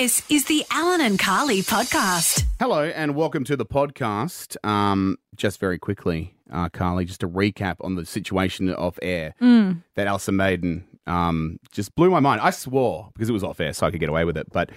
This is the Alan and Carly podcast. Hello and welcome to the podcast. Um, just very quickly, uh, Carly, just a recap on the situation off air that Alison Maiden um, just blew my mind. I swore because it was off air, so I could get away with it. But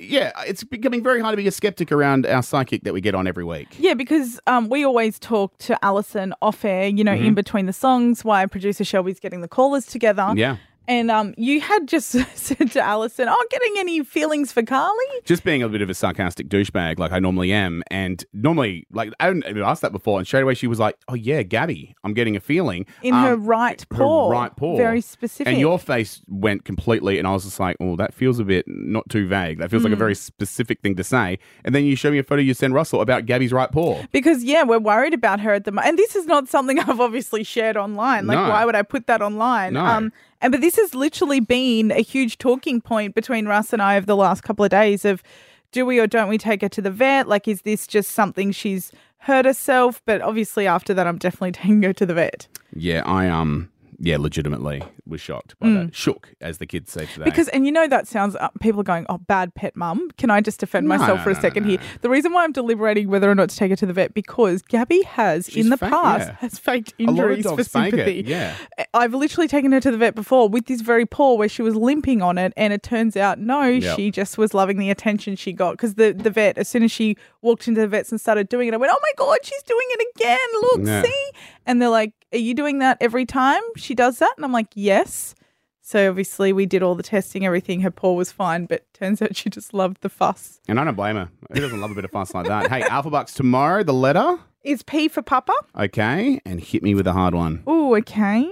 yeah, it's becoming very hard to be a skeptic around our psychic that we get on every week. Yeah, because um, we always talk to Alison off air, you know, in between the songs while producer Shelby's getting the callers together. Yeah. And um, you had just said to Alison, Oh, getting any feelings for Carly? Just being a bit of a sarcastic douchebag like I normally am. And normally, like, I even asked that before. And straight away she was like, oh, yeah, Gabby, I'm getting a feeling. In Um, her right her paw. right paw. Very specific. And your face went completely, and I was just like, "Oh, that feels a bit not too vague. That feels like a Mm. very specific thing to say." And then you show me a photo you send Russell about Gabby's right paw. Because yeah, we're worried about her at the moment, and this is not something I've obviously shared online. Like, No. why would I put that online? Um, No. And but this has literally been a huge talking point between Russ and I over the last couple of days of, do we or don't we take her to the vet? Like, is this just something she's hurt herself? But obviously, after that, I'm definitely taking her to the vet Yeah, I um, yeah, legitimately was shocked by that. Shook, as the kids say today. Mm. because, and you know, that sounds. Uh, people are going, "Oh, bad pet mum." Can I just defend No, myself no, for a no, second no, here? The reason why I'm deliberating whether or not to take her to the vet because Gabby has She's in the fa- past yeah. has faked a lot of injuries dogs for fake sympathy. it. Yeah, I've literally taken her to the vet before with this very paw where she was limping on it, and it turns out no, Yep. she just was loving the attention she got because the the vet, as soon as she walked into the vets and started doing it, I went, oh my god, she's doing it again! Look, Yeah. see? And they're like, are you doing that every time she does that? And I'm like, yes. So obviously we did all the testing, everything. Her paw was fine, but turns out she just loved the fuss. and I don't blame her. Who doesn't love a bit of fuss like that? Hey, Alpha Bucks tomorrow. The letter, Is P for Papa? okay, and hit me with a hard one. Oh, okay.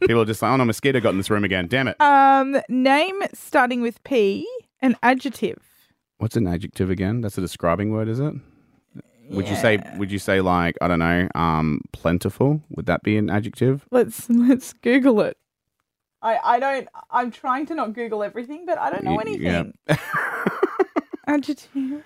People are just like, "Oh no, mosquito got in this room again." Damn it. Um, name starting with P, an adjective. What's an adjective again? That's a describing word, is it? Would you say would you say like, I don't know, um plentiful? Would that be an adjective? Let's let's Google it. I I don't. I'm trying to not Google everything, but I don't know Y- anything. Adjective.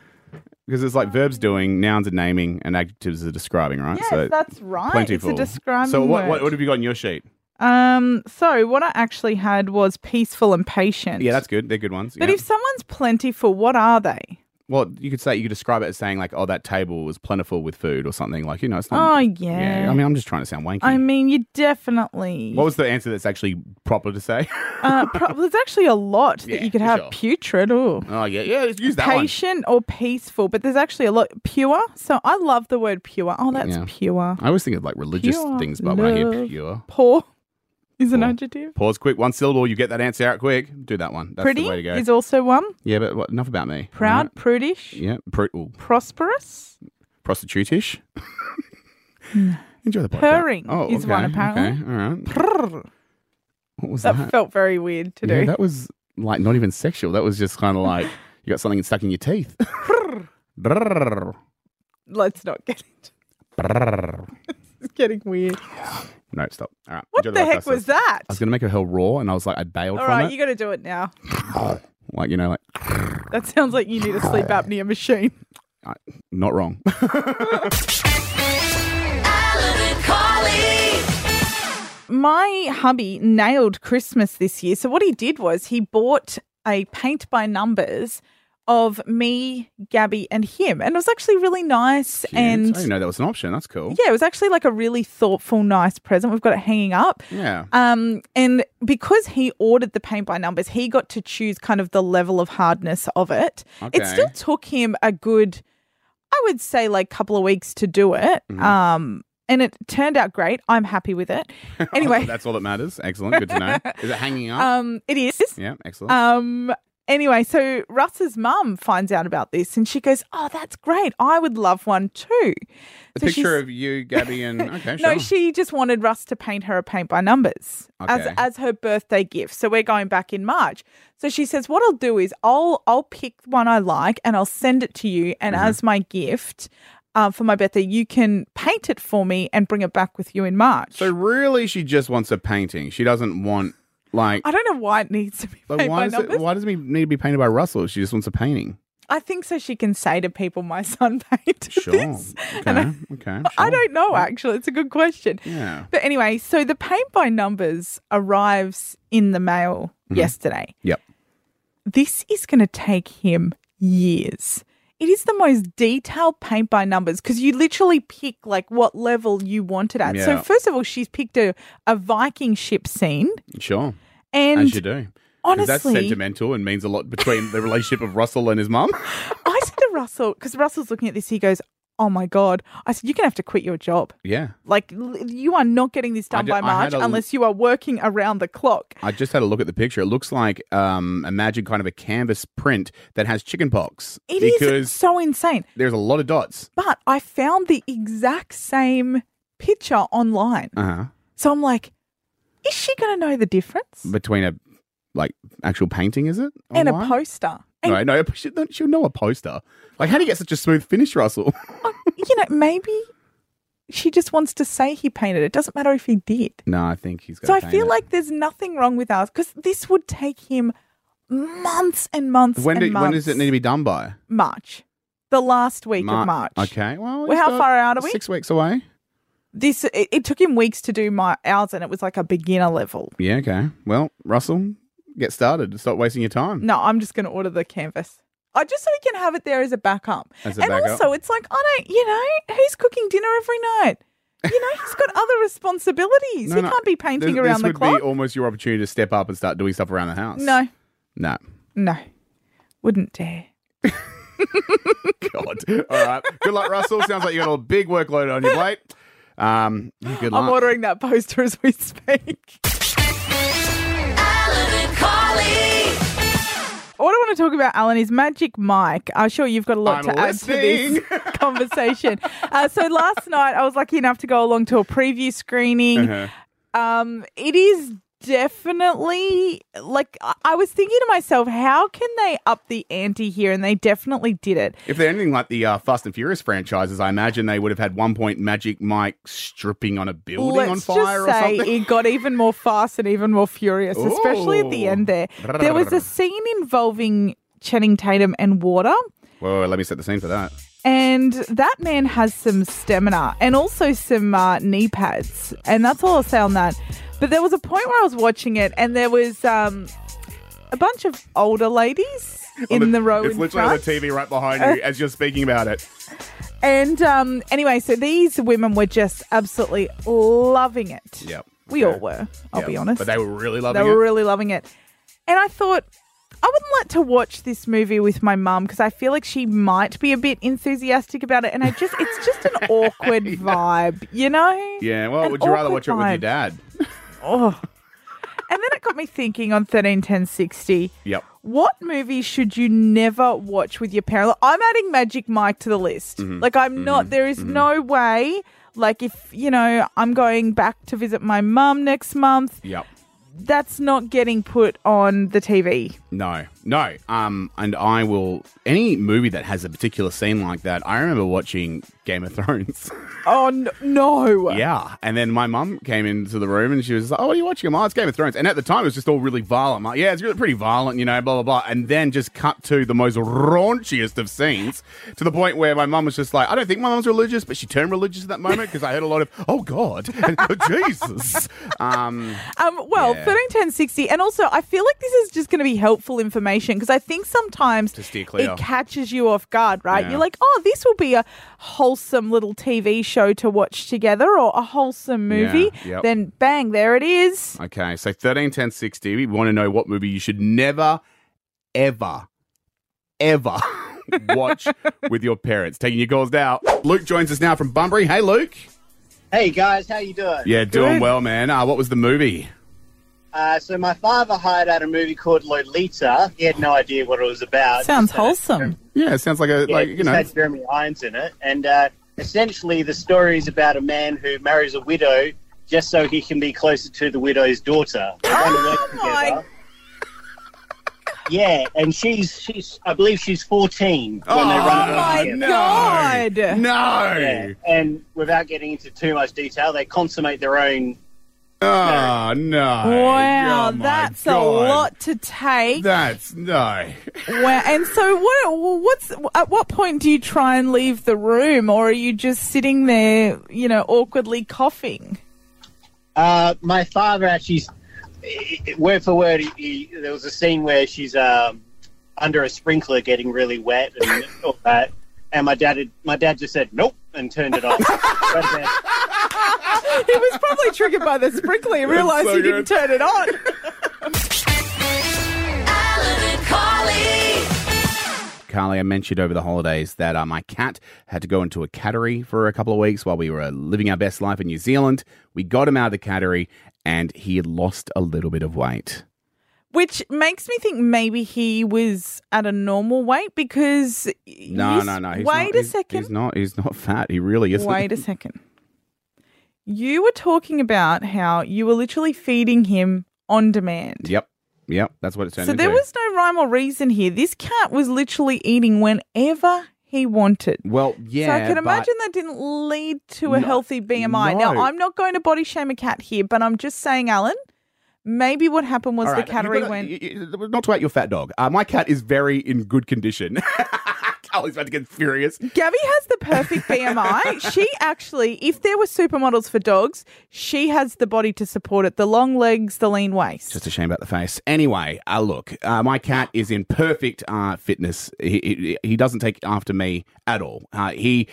Because it's like verbs doing, nouns are naming, and adjectives are describing, right? Yes, that's right. plentiful. It's a describing So what, word. what what have you got on your sheet? Um. So what I actually had was peaceful and patient. Yeah, that's good. They're good ones. But yeah. if someone's plentiful, what are they? Well, you could say you could describe it as saying like, oh, that table was plentiful with food or something. Like you know, it's Oh yeah. yeah. I mean, I'm just trying to sound wanky. I mean, you definitely. what was the answer that's actually proper to say? uh, pro- there's actually a lot Yeah, that you could have. sure. Putrid. Oh. oh yeah, yeah. Use that one. patient or peaceful, but there's actually a lot pure. So I love the word pure. Oh, that's Yeah. pure. I always think of like religious Pure things, but when I hear pure, Poor is an adjective. pause quick, one syllable. You get that answer out quick. Do that one. That's Pretty the way to go. is also one. Yeah, but what, enough about me. Proud, Alright. prudish, Yeah, pr- ooh, prosperous. prostitutish. Hmm. Enjoy the podcast. Purring oh, is one, apparently. Okay, all right. Prrr. What was That that? felt very weird to yeah, do. that was like not even sexual. That was just kind of like you got something stuck in your teeth. Brrr. Let's not get into Brrr. It's getting weird. No, stop. All right. What enjoy the heck was that? I was gonna make a hell roar, and I was like, I bailed All from right, it. you got to do it now. Like you know, like That sounds like you need a sleep apnea machine. not wrong. Alan and Carly. My hubby nailed Christmas this year. So what he did was he bought a paint by numbers of me, Gabby, and him, and it was actually really nice. Cute. I And didn't know that was an option. That's cool. yeah, it was actually like a really thoughtful, nice present. We've got it hanging up. Yeah. Um, and because he ordered the paint by numbers, he got to choose kind of the level of hardness of it. Okay. It still took him a good, I would say, like couple of weeks to do it. Mm-hmm. Um, and it turned out great. I'm happy with it. Anyway, That's all that matters. Excellent. Good to know. Is it hanging up? um, it is. yeah. Excellent. Um, anyway, so Russ's mum finds out about this and she goes, "Oh, that's great. I would love one too." a so picture of you, Gabby, and okay, sure. No, she just wanted Russ to paint her a paint by numbers as as her birthday gift. So we're going back in March. So she says, "What I'll do is I'll I'll pick one I like and I'll send it to you, and Mm-hmm. as my gift." Uh, for my birthday, you can paint it for me and bring it back with you in March. so really, she just wants a painting. She doesn't want like. I don't know why it needs to be Like, why by does it? Why does it need to be painted by Russell? She just wants a painting. I think so she can say to people, my son painted Sure. this. Okay. I, okay. I don't know, actually. It's a good question. Yeah. But anyway, so the paint by numbers arrives in the mail Mm-hmm. yesterday. Yep. This is going to take him years. It is the most detailed paint by numbers because you literally pick like what level you want it at. So first of all, she's picked a, a Viking ship scene, Sure. and As you do. 'Cause that's sentimental and means a lot between the relationship of Russell and his mum. I said to Russell because Russell's looking at this, he goes, "Oh my god!" I said, "You're gonna have to quit your job. Yeah. Like l- you are not getting this done by I March unless you are working around the clock." I just had a look at the picture. It looks like um, imagine kind of a canvas print that has chicken pox It is because so insane. there's a lot of dots. But I found the exact same picture online. Uh huh. So I'm like, is she going to know the difference? Between a like actual painting, is it? and a online? poster. And, No, no, she'll, she'll know a poster. Like, how do you get such a smooth finish, Russell? Oh, you know, maybe she just wants to say he painted it. Doesn't matter if he did. no, I think he's got. So I feel like there's nothing wrong with ours because this would take him months and months when and do, months. when does it need to be done by? March. The last week Mar- of March. Okay, well, Well, how far out are we? Six weeks away. This it, it took him weeks to do my ours and it was like a beginner level. Yeah. Okay. Well, Russell, get started. Stop wasting your time. No, I'm just going to order the canvas. I just so we can have it there as a backup. As a and backup. also, it's like I don't, you know, who's cooking dinner every night? You know, he's got other responsibilities. No, he no, can't be painting this, around this the would clock. be almost your opportunity to step up and start doing stuff around the house. no, No. no, wouldn't dare. God. All right. Good luck, Russell. Sounds like you got a big workload on your plate. Um, good luck. I'm ordering that poster as we speak. Alan and Carly. What I want to talk about, Alan, is Magic Mike. I'm sure you've got a lot I'm to add to this conversation. Uh, so last night, I was lucky enough to go along to a preview screening. Uh-huh. Um, it is definitely like I- was thinking to myself, how can they up the ante here? And they definitely did it. If they're anything like the uh, Fast and Furious franchises, I imagine they would have had one point Magic Mike stripping on a building Let's on fire just or say something. it got even more fast and even more furious, especially at the end there. There was a scene involving Channing Tatum and water. Whoa, let me set the scene for that. And that man has some stamina and also some uh, knee pads. And that's all I'll say on that. But there was a point where I was watching it and there was um, a bunch of older ladies in On the, row It's literally on the TV right behind you as you're speaking about it. And um, anyway, so these women were just absolutely loving it. Yep. We Okay. all were, I'll Yep. be honest. But they were really loving it. They were really loving it. And I thought, I wouldn't like to watch this movie with my mum because I feel like she might be a bit enthusiastic about it. And I just, it's just an awkward vibe, you know? yeah, well, An would you rather watch it with your dad? Oh. And then it got me thinking on 13, 10, 60. Yep. What movie should you never watch with your parents? I'm adding Magic Mike to the list. Mm-hmm. Like, I'm not, there is no way. Like, if, you know, I'm going back to visit my mum next month, Yep. That's not getting put on the TV. No, no. Um, and I will any movie that has a particular scene like that. I remember watching Game of Thrones. Oh, no. yeah, and then my mum came into the room and she was like, "Oh, what are you watching?" I'm like, "Oh, it's Game of Thrones." And at the time, it was just all really violent. I'm like, "Yeah, it's really pretty violent," you know, blah blah blah. And then just cut to the most raunchiest of scenes to the point where my mum was just like, "I don't think my mum's religious, but she turned religious at that moment because I heard a lot of, oh God, oh, Jesus." Um, Um, well, Yeah. 13, 10, 60. And also, I feel like this is just going to be helpful information because I think sometimes To steer clear. it catches you off guard, right? Yeah. You're like, oh, this will be a wholesome little TV show to watch together or a wholesome movie. Yeah, yep. Then, bang, there it is. Okay, so 13, 10, 60. We want to know what movie you should never, ever, ever watch with your parents. Taking your calls now. Luke joins us now from Bunbury. Hey, Luke. Hey guys, how you doing? Yeah, doing Good. well, man. Uh, what was the movie? Uh, so my father hired out a movie called Lolita. He had no idea what it was about. Sounds Just had- wholesome. Yeah, it sounds like a Yeah, like it you just know. had Jeremy Irons in it, and uh, essentially the story is about a man who marries a widow just so he can be closer to the widow's daughter. They want to work my- together. Yeah, and she's she's I believe she's fourteen when they Oh run my together. God. No. Yeah, and without getting into too much detail, they consummate their own Oh no! Wow, Oh, my that's a lot to take. That's no. Wow. And so, what? What's at what point do you try and leave the room, or are you just sitting there, you know, awkwardly coughing? Uh, my father actually, word for word, he, he, there was a scene where she's um, under a sprinkler getting really wet and all that. And my dad, had, my dad just said nope and turned it off. Right there. He was probably triggered by the sprinkler. He realised so he didn't turn it on. Alan Carly. Carly, I mentioned over the holidays that uh, my cat had to go into a cattery for a couple of weeks while we were uh, living our best life in New Zealand. We got him out of the cattery, and he had lost a little bit of weight. Which makes me think maybe he was at a normal weight because. No, you no, no. He's wait not, a he's- second. He's not. He's not fat. He really isn't. Wait a second. You were talking about how you were literally feeding him on demand. Yep. Yep. That's what it turned So into. there was no rhyme or reason here. This cat was literally eating whenever he wanted. Well, yeah. so I can imagine that didn't lead to a No, healthy BMI. Now. I'm not going to body shame a cat here, but I'm just saying, Alan, maybe what happened was All the right, cattery you've got- went. you- you- Not to out your fat dog. Uh, my cat is very in good condition. Carly's about to get furious. Gabby has the perfect BMI. she actually, if there were supermodels for dogs, she has the body to support it. The long legs, the lean waist. Just a shame about the face. Anyway, uh, look, uh, my cat is in perfect uh, fitness. He, he, he doesn't take after me at all. Uh, he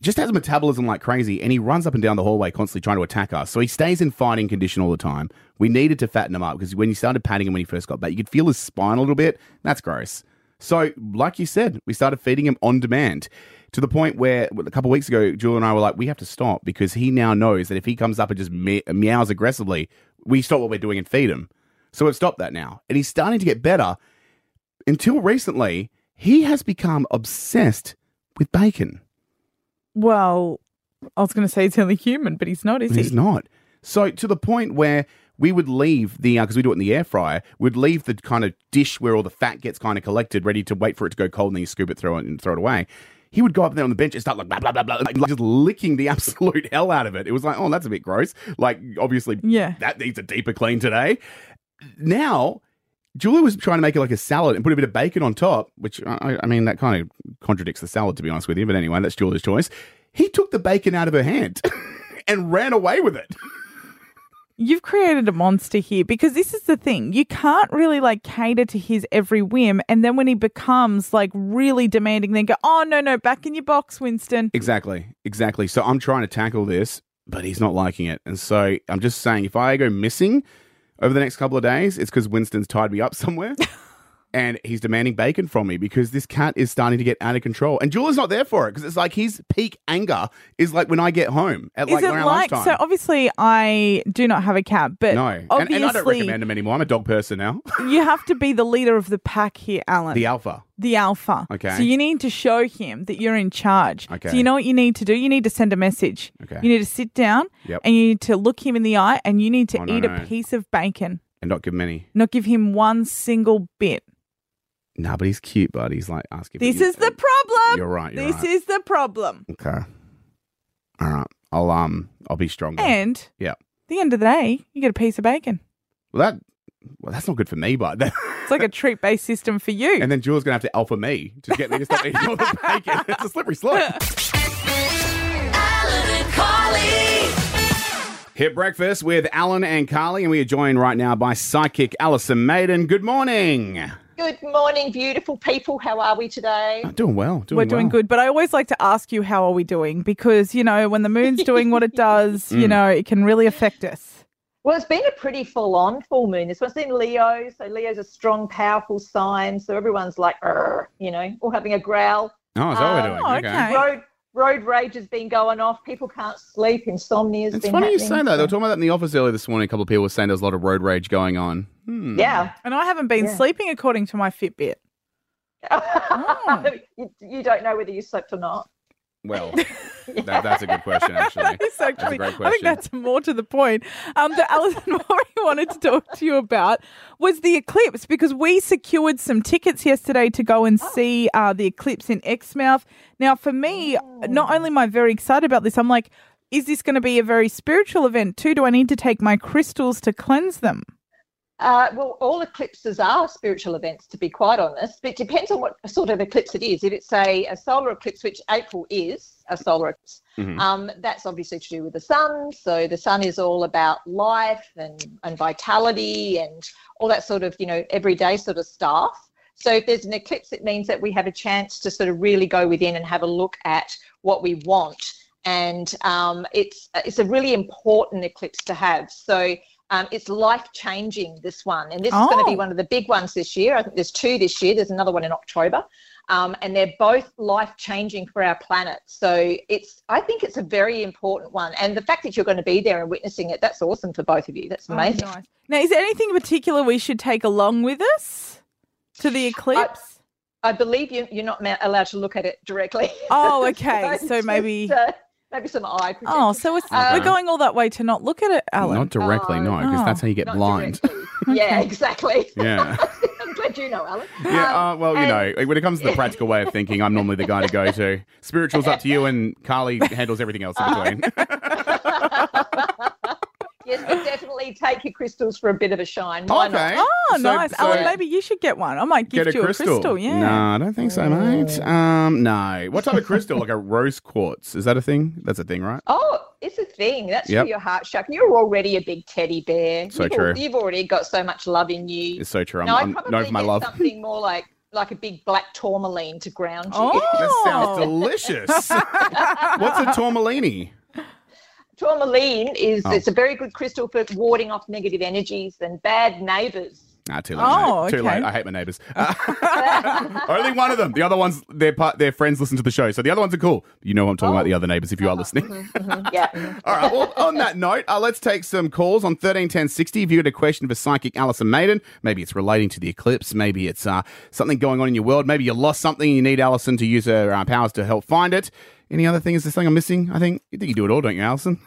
just has a metabolism like crazy, and he runs up and down the hallway constantly trying to attack us. So he stays in fighting condition all the time. We needed to fatten him up because when you started patting him when he first got back, you could feel his spine a little bit. That's gross. So, like you said, we started feeding him on demand to the point where a couple of weeks ago, Julia and I were like, we have to stop because he now knows that if he comes up and just me- meows aggressively, we stop what we're doing and feed him. So we've stopped that now. And he's starting to get better. Until recently, he has become obsessed with bacon. Well, I was going to say he's only human, but he's not, is But he? he's not. So to the point where we would leave the uh, because we do it in the air fryer, we'd leave the kind of dish where all the fat gets kind of collected, ready to wait for it to go cold, and then you scoop it, throw it, and throw it away. He would go up there on the bench and start like blah blah blah blah, like just licking the absolute hell out of it. It was like, oh, that's a bit gross. Like obviously, Yeah. that needs a deeper clean today. Now. Julia was trying to make it like a salad and put a bit of bacon on top, which I, I mean, that kind of contradicts the salad, to be honest with you. But anyway, that's Julia's choice. He took the bacon out of her hand and ran away with it. You've created a monster here because this is the thing. You can't really like cater to his every whim. And then when he becomes like really demanding, then go, oh, no, no, back in your box, Winston. Exactly, exactly. So I'm trying to tackle this, but he's not liking it. And so I'm just saying, if I go missing over the next couple of days, it's because Winston's tied me up somewhere. And he's demanding bacon from me because this cat is starting to get out of control. And Julia's not there for it because it's like his peak anger is like when I get home at like is it around like, lunchtime. so obviously I do not have a cat, but no, and, obviously and I don't recommend him anymore. I'm a dog person now. you have to be the leader of the pack here, Alan. the alpha. the alpha. Okay. So you need to show him that you're in charge. Okay. So you know what you need to do? You need to send a message. Okay. You need to sit down Yep. and you need to look him in the eye and you need to Oh, no, eat no. a piece of bacon. And not give him any. Not give him one single bit. No, but he's cute, but He's like asking. This is the problem. You're right. You're this right. is the problem. Okay. All right. I'll um. I'll be stronger. And Yeah. the end of the day, you get a piece of bacon. Well, that well, that's not good for me, bud. It's like a treat based system for you. and then Jules gonna have to alpha me to get me to stop eating all the bacon. It's a slippery slope. Alan and Carly. Hit breakfast with Alan and Carly, and we are joined right now by psychic Alison Maiden. Good morning. Good morning, beautiful people. How are we today? Doing well. Doing well. We're doing well. good, but I always like to ask you how are we doing because you know when the moon's doing what it does, Mm. you know it can really affect us. Well, it's been a pretty full on full moon. This one's in Leo. So Leo's a strong, powerful sign. So everyone's like, you know, all having a growl. Oh, is that what we're Oh, doing? okay. Road road rage has been going off. People can't sleep. Insomnia's It's been funny you happening, say that. They were talking about that in the office earlier this morning. A couple of people were saying there's a lot of road rage going on. Hmm. Yeah. And I haven't been Yeah. sleeping according to my Fitbit. Oh. you, you don't know whether you slept or not. Well, that, that's a good question, actually. That is actually, great question. I think that's more to the point. Um, the Alison, what we wanted to talk to you about was the eclipse because we secured some tickets yesterday to go and see uh, the eclipse in Exmouth. Now, for me, not only am I very excited about this, I'm like, is this going to be a very spiritual event too? Do I need to take my crystals to cleanse them? Uh, well, all eclipses are spiritual events, to be quite honest, but it depends on what sort of eclipse it is. If it's a, a solar eclipse, which April is a solar eclipse, Mhm. um, that's obviously to do with the sun. So the sun is all about life and, and vitality and all that sort of, you know, everyday sort of stuff. So if there's an eclipse, it means that we have a chance to sort of really go within and have a look at what we want. And um, it's it's a really important eclipse to have. So um, it's life changing, this one. And this is going to Oh. be one of the big ones this year. I think there's two this year, there's another one in October. Um, and they're both life changing for our planet. So it's, I think it's a very important one. And the fact that you're going to be there and witnessing it, that's awesome for both of you. That's amazing. Oh, nice. Now, is there anything in particular we should take along with us to the eclipse? I believe you, you're not allowed to look at it directly. Oh, okay. So just, maybe- uh, maybe some eye protection. oh, so it's, Um, we're going all that way to not look at it, Alan. Not directly, no, because Oh. that's how you get Not blind. Yeah, exactly. Yeah. I'm glad you know, Alan. Yeah, Um, uh, well, you and- know, when it comes to the practical way of thinking, I'm normally the guy to go to. Spiritual's up to you, and Carly handles everything else in between. Yes, but definitely take your crystals for a bit of a shine. Why okay. not? Oh, So- nice. so Alan, maybe you should get one. I might get gift a you crystal. a crystal. Yeah. No, I don't think so, mate. Um, no. What type of crystal? like a rose quartz? Is that a thing? That's a thing, right? Oh, it's a thing. That's Yep. for your heart chakra. You're already a big teddy bear. So you've, true. You've already got so much love in you. It's so true. I'm, no, I'd I'm probably known for my get love. something more like like a big black tourmaline to ground you. Oh. That sounds delicious. What's a tourmalini? Tourmaline is Oh. it's a very good crystal for warding off negative energies and bad neighbours. Ah, too late. Oh, mate. Too late. I hate my neighbours. Only one of them. The other ones, their part, their friends listen to the show, so the other ones are cool. You know, what I'm talking about the other neighbours if you are listening. yeah. All right. Well, on that note, uh, let's take some calls on thirteen ten sixty. If you got a question for psychic Alison Maiden, maybe it's relating to the eclipse, maybe it's uh, something going on in your world, maybe you lost something, and you need Alison to use her uh, powers to help find it. Any other thing? Is there something I'm missing? I think you think you do it all, don't you, Alison?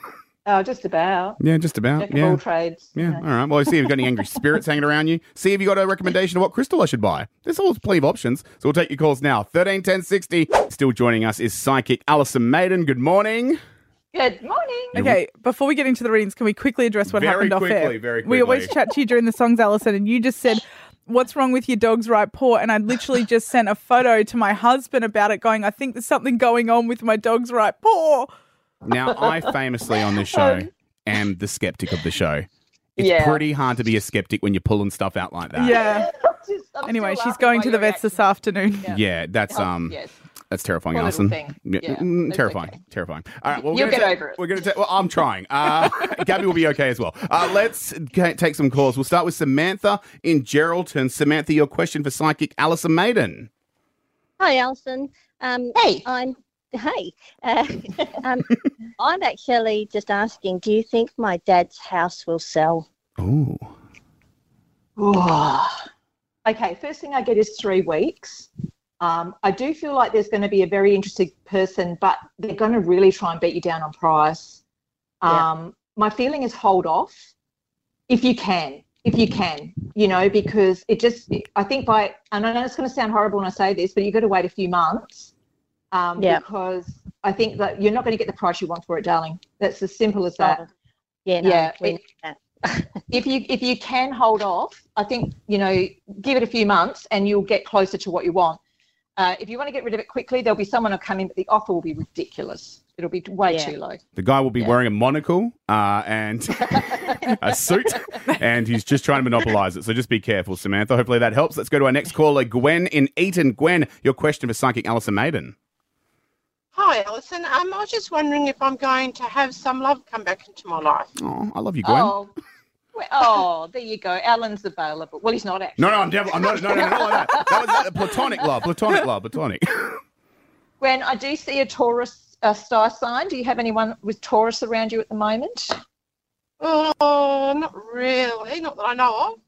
Oh, just about. Yeah, just about. Jack yeah. all trades. you Yeah, all right. Well, see if you've got any angry spirits hanging around you. See if you got a recommendation of what crystal I should buy. There's always plenty of options. So we'll take your calls now. 13 10 60. Still joining us is psychic Alison Maiden. Good morning. Good morning. Okay, before we get into the readings, can we quickly address what Very happened off air? Very quickly, very We always chat to you during the songs, Alison, and you just said, What's wrong with your dog's right paw? And I literally just sent a photo to my husband about it, going, I think there's something going on with my dog's right paw. Now, I famously on this show am the skeptic of the show. It's Yeah. pretty hard to be a skeptic when you're pulling stuff out like that. Yeah. Just- I'm Anyway, she's going to the your vets this afternoon. Yeah. Yeah, that's Oh, um, yes. That's terrifying, Poor Alison. thing. Yeah, Yeah, mm, terrifying, okay. terrifying. All right, well, we're You'll gonna get ta- over it. We're gonna. Ta- well, I'm trying. Uh, Gabby will be okay as well. Uh, let's ca- take some calls. We'll start with Samantha in Geraldton. Samantha, your question for psychic Alison Maiden. Hi, Alison. Um, Hey. I'm. Hey, uh, um, I'm actually just asking. Do you think my dad's house will sell? Oh, Okay, first thing I get is three weeks. Um, I do feel like there's going to be a very interesting person, but they're going to really try and beat you down on price. Yeah. Um, my feeling is hold off if you can, if you can, you know, because it just, I think by, and I know it's going to sound horrible when I say this, but you've got to wait a few months um, Yeah. because I think that you're not going to get the price you want for it, darling. That's as simple as that. Yeah, no, Yeah, it- that. if you if you can hold off, I think you know give it a few months and you'll get closer to what you want. Uh, if you want to get rid of it quickly, there'll be someone who'll come in, but the offer will be ridiculous. It'll be way Yeah. too low. the guy will be Yeah. wearing a monocle uh, and a suit, and he's just trying to monopolize it. So just be careful, Samantha. Hopefully that helps. Let's go to our next caller, Gwen in Eaton. Gwen, your question for psychic Alison Maiden. Hi, Alison. Um, I was just wondering if I'm going to have some love come back into my life. Oh, I love you, Gwen. Oh, well, oh, there you go. Alan's available. Well, he's not actually. No, no, I'm devil. I'm not. No, no, no, not like that. That was uh, platonic love. Platonic love. Platonic. Gwen, I do see a Taurus uh, star sign. Do you have anyone with Taurus around you at the moment? Oh, not really. Not that I know of.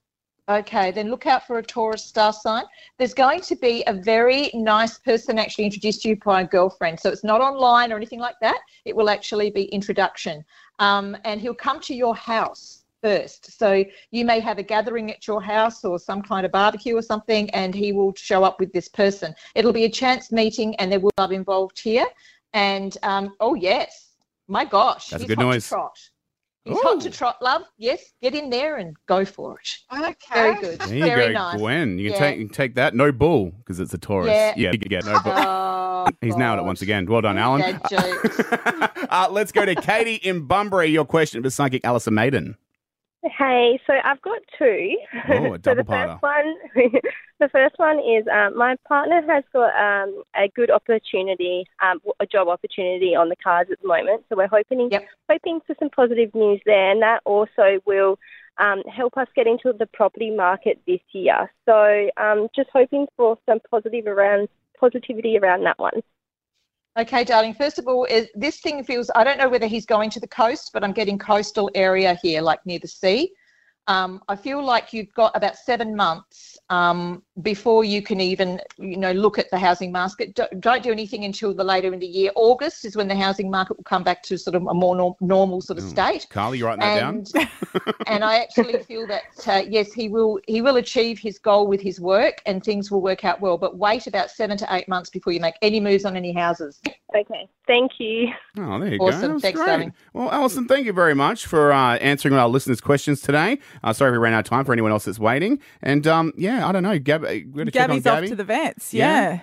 Okay, then look out for a Taurus star sign. There's going to be a very nice person actually introduced to you by a girlfriend. So it's not online or anything like that. It will actually be introduction. Um, and he'll come to your house first. So you may have a gathering at your house or some kind of barbecue or something, and he will show up with this person. It'll be a chance meeting, and there will be love involved here. And um, oh yes, My gosh, That's a he's good hot noise. to trot. He's hot to trot, love. Yes, get in there and go for it. Okay. Very good. There you Very go, nice. Gwen. You can, Yeah. take, you can take that. No bull because it's a Taurus. Yeah. yeah you get no bull. Oh, He's nailed it once again. Well done, Alan. Dad jokes. uh, let's go to Katie in Bunbury. Your question for psychic Alison Maiden. Hey, so I've got two. Oh, a so the double-parter. first one, the first one is um, my partner has got um, a good opportunity, um, a job opportunity on the cards at the moment. So we're hoping Yep. hoping for some positive news there, and that also will um, help us get into the property market this year. So um, just hoping for some positive around positivity around that one. Okay, darling. First of all, is, this thing feels, I don't know whether he's going to the coast, but I'm getting coastal area here, like near the sea. Um, I feel like you've got about seven months um, before you can even, you know, look at the housing market. Don't, don't do anything until the later in the year. August is when the housing market will come back to sort of a more norm, normal sort of state. Carly, you're writing that down? And, and I actually feel that uh, yes, he will he will achieve his goal with his work, and things will work out well. But wait about seven to eight months before you make any moves on any houses. Okay, thank you. Oh, there you go. Awesome. That Thanks, great. darling. Well, Alison, thank you very much for uh, answering our listeners' questions today. Uh, sorry if we ran out of time for anyone else that's waiting. And um, yeah, I don't know. Gab, we're check on Gabby's off to the vets. Yeah. Yeah.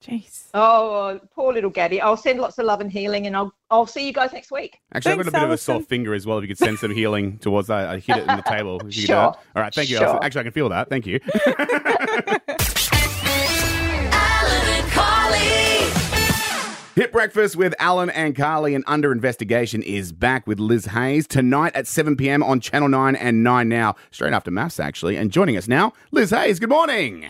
Jeez. Oh, poor little Gabby. I'll send lots of love and healing, and I'll I'll see you guys next week. Actually, I've got a Thanks, bit of a soft finger as well. If you could send some healing towards that, I hit it in the table. If you could do Sure. that. All right, thank you. Sure. Alison. Actually, I can feel that. Thank you. Hit Breakfast with Alan and Carly and Under Investigation is back with Liz Hayes tonight at 7 p.m. on Channel 9 and 9 Now, straight after MAFS, actually. And joining us now, Liz Hayes. Good morning.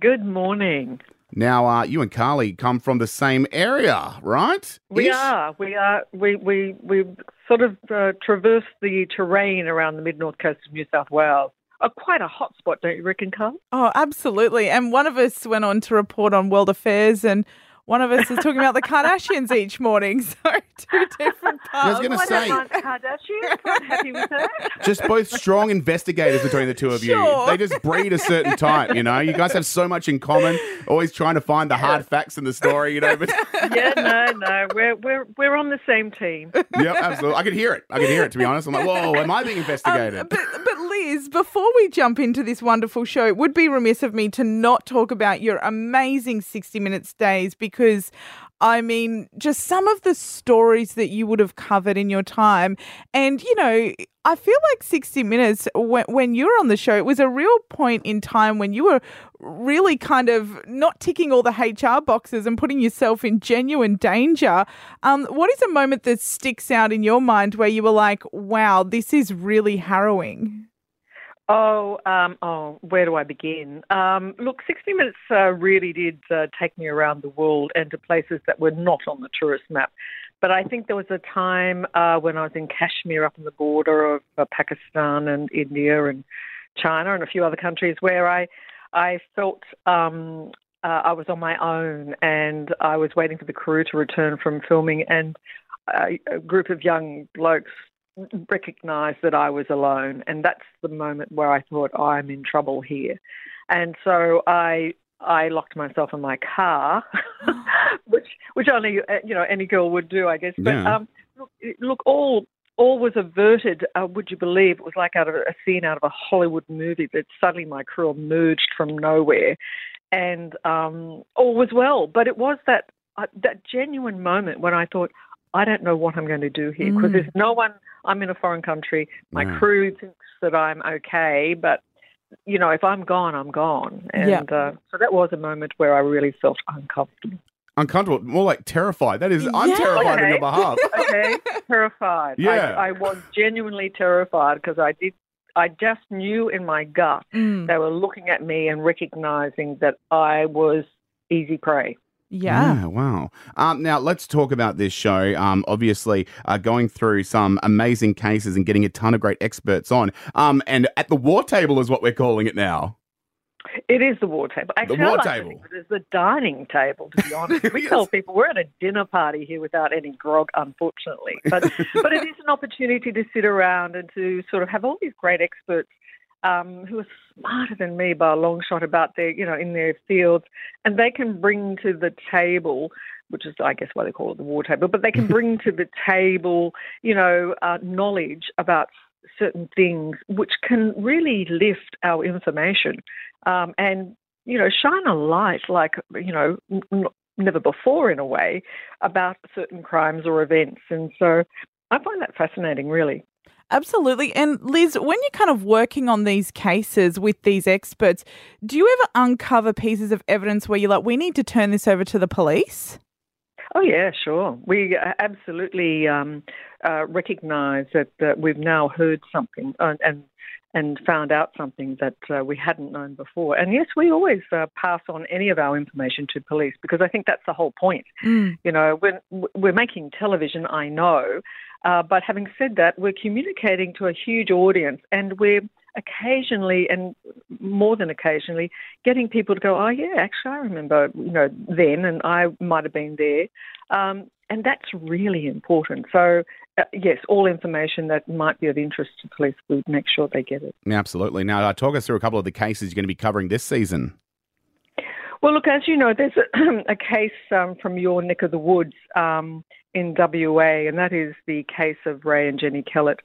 Good morning. Now, uh, you and Carly come from the same area, right? We Ish? are. We are. We we we sort of uh, traverse the terrain around the mid north coast of New South Wales. Uh, quite a hot spot, don't you reckon, Carl? Oh, absolutely. And one of us went on to report on world affairs, and one of us is talking about the Kardashians each morning. So two different parts. I was going to say, Kardashian. Quite happy with that. just both strong investigators between the two of you. They just breed a certain type, you know? You guys have so much in common, always trying to find the hard facts in the story, you know? But yeah, no, no. We're we're we're on the same team. Yep, absolutely. I could hear it. I could hear it, to be honest. I'm like, whoa, am I being Um, investigated? but, but Liz, before we jump into this wonderful show, it would be remiss of me to not talk about your amazing 60 Minutes days because. I mean, just some of the stories that you would have covered in your time. And, you know, I feel like 60 Minutes, when, when you were on the show, it was a real point in time when you were really kind of not ticking all the HR boxes and putting yourself in genuine danger. Um, what is a moment that sticks out in your mind where you were like, wow, this is really harrowing? Oh, um, oh, where do I begin? Um, look, 60 Minutes uh, really did uh, take me around the world and to places that were not on the tourist map. But I think there was a time uh, when I was in Kashmir, up on the border of uh, Pakistan and India and China and a few other countries, where I, I felt um, uh, I was on my own and I was waiting for the crew to return from filming, and a, a group of young blokes recognized that I was alone, and that's the moment where I thought I'm in trouble here, and so I I locked myself in my car, which which only you know any girl would do, I guess. But Yeah. um, look, look, all all was averted. Uh, would you believe it was like out of a scene out of a Hollywood movie that suddenly my crew emerged from nowhere, and um, all was well. But it was that uh, that genuine moment when I thought. I don't know what I'm going to do here because Mm. there's no one. I'm in a foreign country. My Yeah. crew thinks that I'm okay, but you know, if I'm gone, I'm gone. And Yeah. uh, so that was a moment where I really felt uncomfortable. Uncomfortable, more like terrified. That is, I'm Yeah. terrified on your behalf. Okay, terrified. Yeah. I, I was genuinely terrified because I did. I just knew in my gut Mm, they were looking at me and recognizing that I was easy prey. Yeah. wow. Um, now, let's talk about this show. Um, obviously, uh, going through some amazing cases and getting a ton of great experts on. Um, and at the war table is what we're calling it now. It is the war table. Actually, war I like table. think of the dining table. To be honest, we Yes. tell people we're at a dinner party here without any grog, unfortunately. But but it is an opportunity to sit around and to sort of have all these great experts um, who are smarter than me by a long shot about their, you know, in their fields, and they can bring to the table, which is, I guess, why they call it the war table, but they can bring to the table, you know, uh, knowledge about certain things which can really lift our information um, and, you know, shine a light like, you know, n- never before in a way about certain crimes or events. And so I find that fascinating, really. Absolutely. And Liz, when you're kind of working on these cases with these experts, do you ever uncover pieces of evidence where you're like, we need to turn this over to the police? Oh yeah, sure. We uh, absolutely um, uh, recognise that uh, we've now heard something uh, and and found out something that uh, we hadn't known before. And yes, we always uh, pass on any of our information to police because I think that's the whole point. You know, when we're making television, I know, uh, but having said that, we're communicating to a huge audience, and we're occasionally and more than occasionally getting people to go, oh yeah, actually I remember, you know, then, and I might have been there, um, and that's really important. So uh, yes, all information that might be of interest to police, we make sure they get it. Absolutely. Now, uh, talk us through a couple of the cases you're going to be covering this season. Well, look, as you know, there's a, a case um, from your neck of the woods um, in WA, and that is the case of Ray and Jenny Kellett,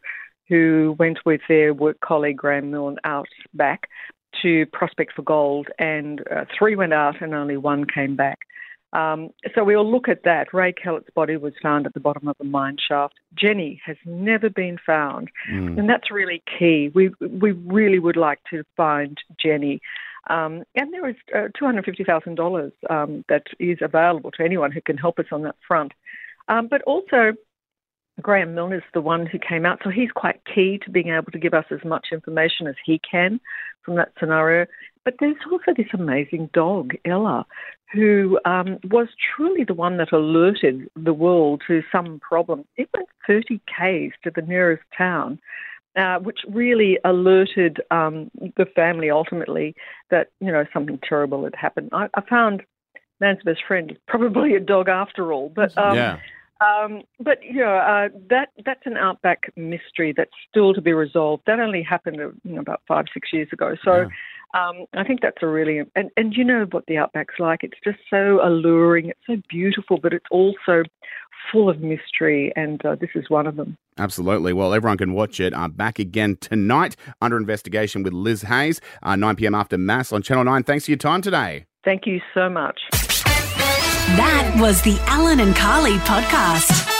who went with their work colleague Graham Milne out back to prospect for gold, and uh, three went out and only one came back. Um, so we'll look at that. Ray Kellett's body was found at the bottom of a mine shaft. Jenny has never been found, and that's really key. We we really would like to find Jenny. Um, and there is uh, $250,000 um, that is available to anyone who can help us on that front. Um, but also, Graham Milne is the one who came out, so he's quite key to being able to give us as much information as he can from that scenario. But there's also this amazing dog, Ella, who um, was truly the one that alerted the world to some problem. It went 30 k's to the nearest town. Uh, which really alerted um, the family ultimately that you know something terrible had happened. I, I found man's best friend is probably a dog after all, but um, yeah. um, but you know uh, that that's an outback mystery that's still to be resolved. That only happened uh, you know, about five six years ago. So um, I think that's a really and and you know what the outback's like. It's just so alluring. It's so beautiful, but it's also full of mystery, and uh, this is one of them. Absolutely. Well, everyone can watch it. Uh, back again tonight under investigation with Liz Hayes, uh, 9 p.m. after MAFS on Channel 9. Thanks for your time today. Thank you so much. That was the Alan and Carly podcast.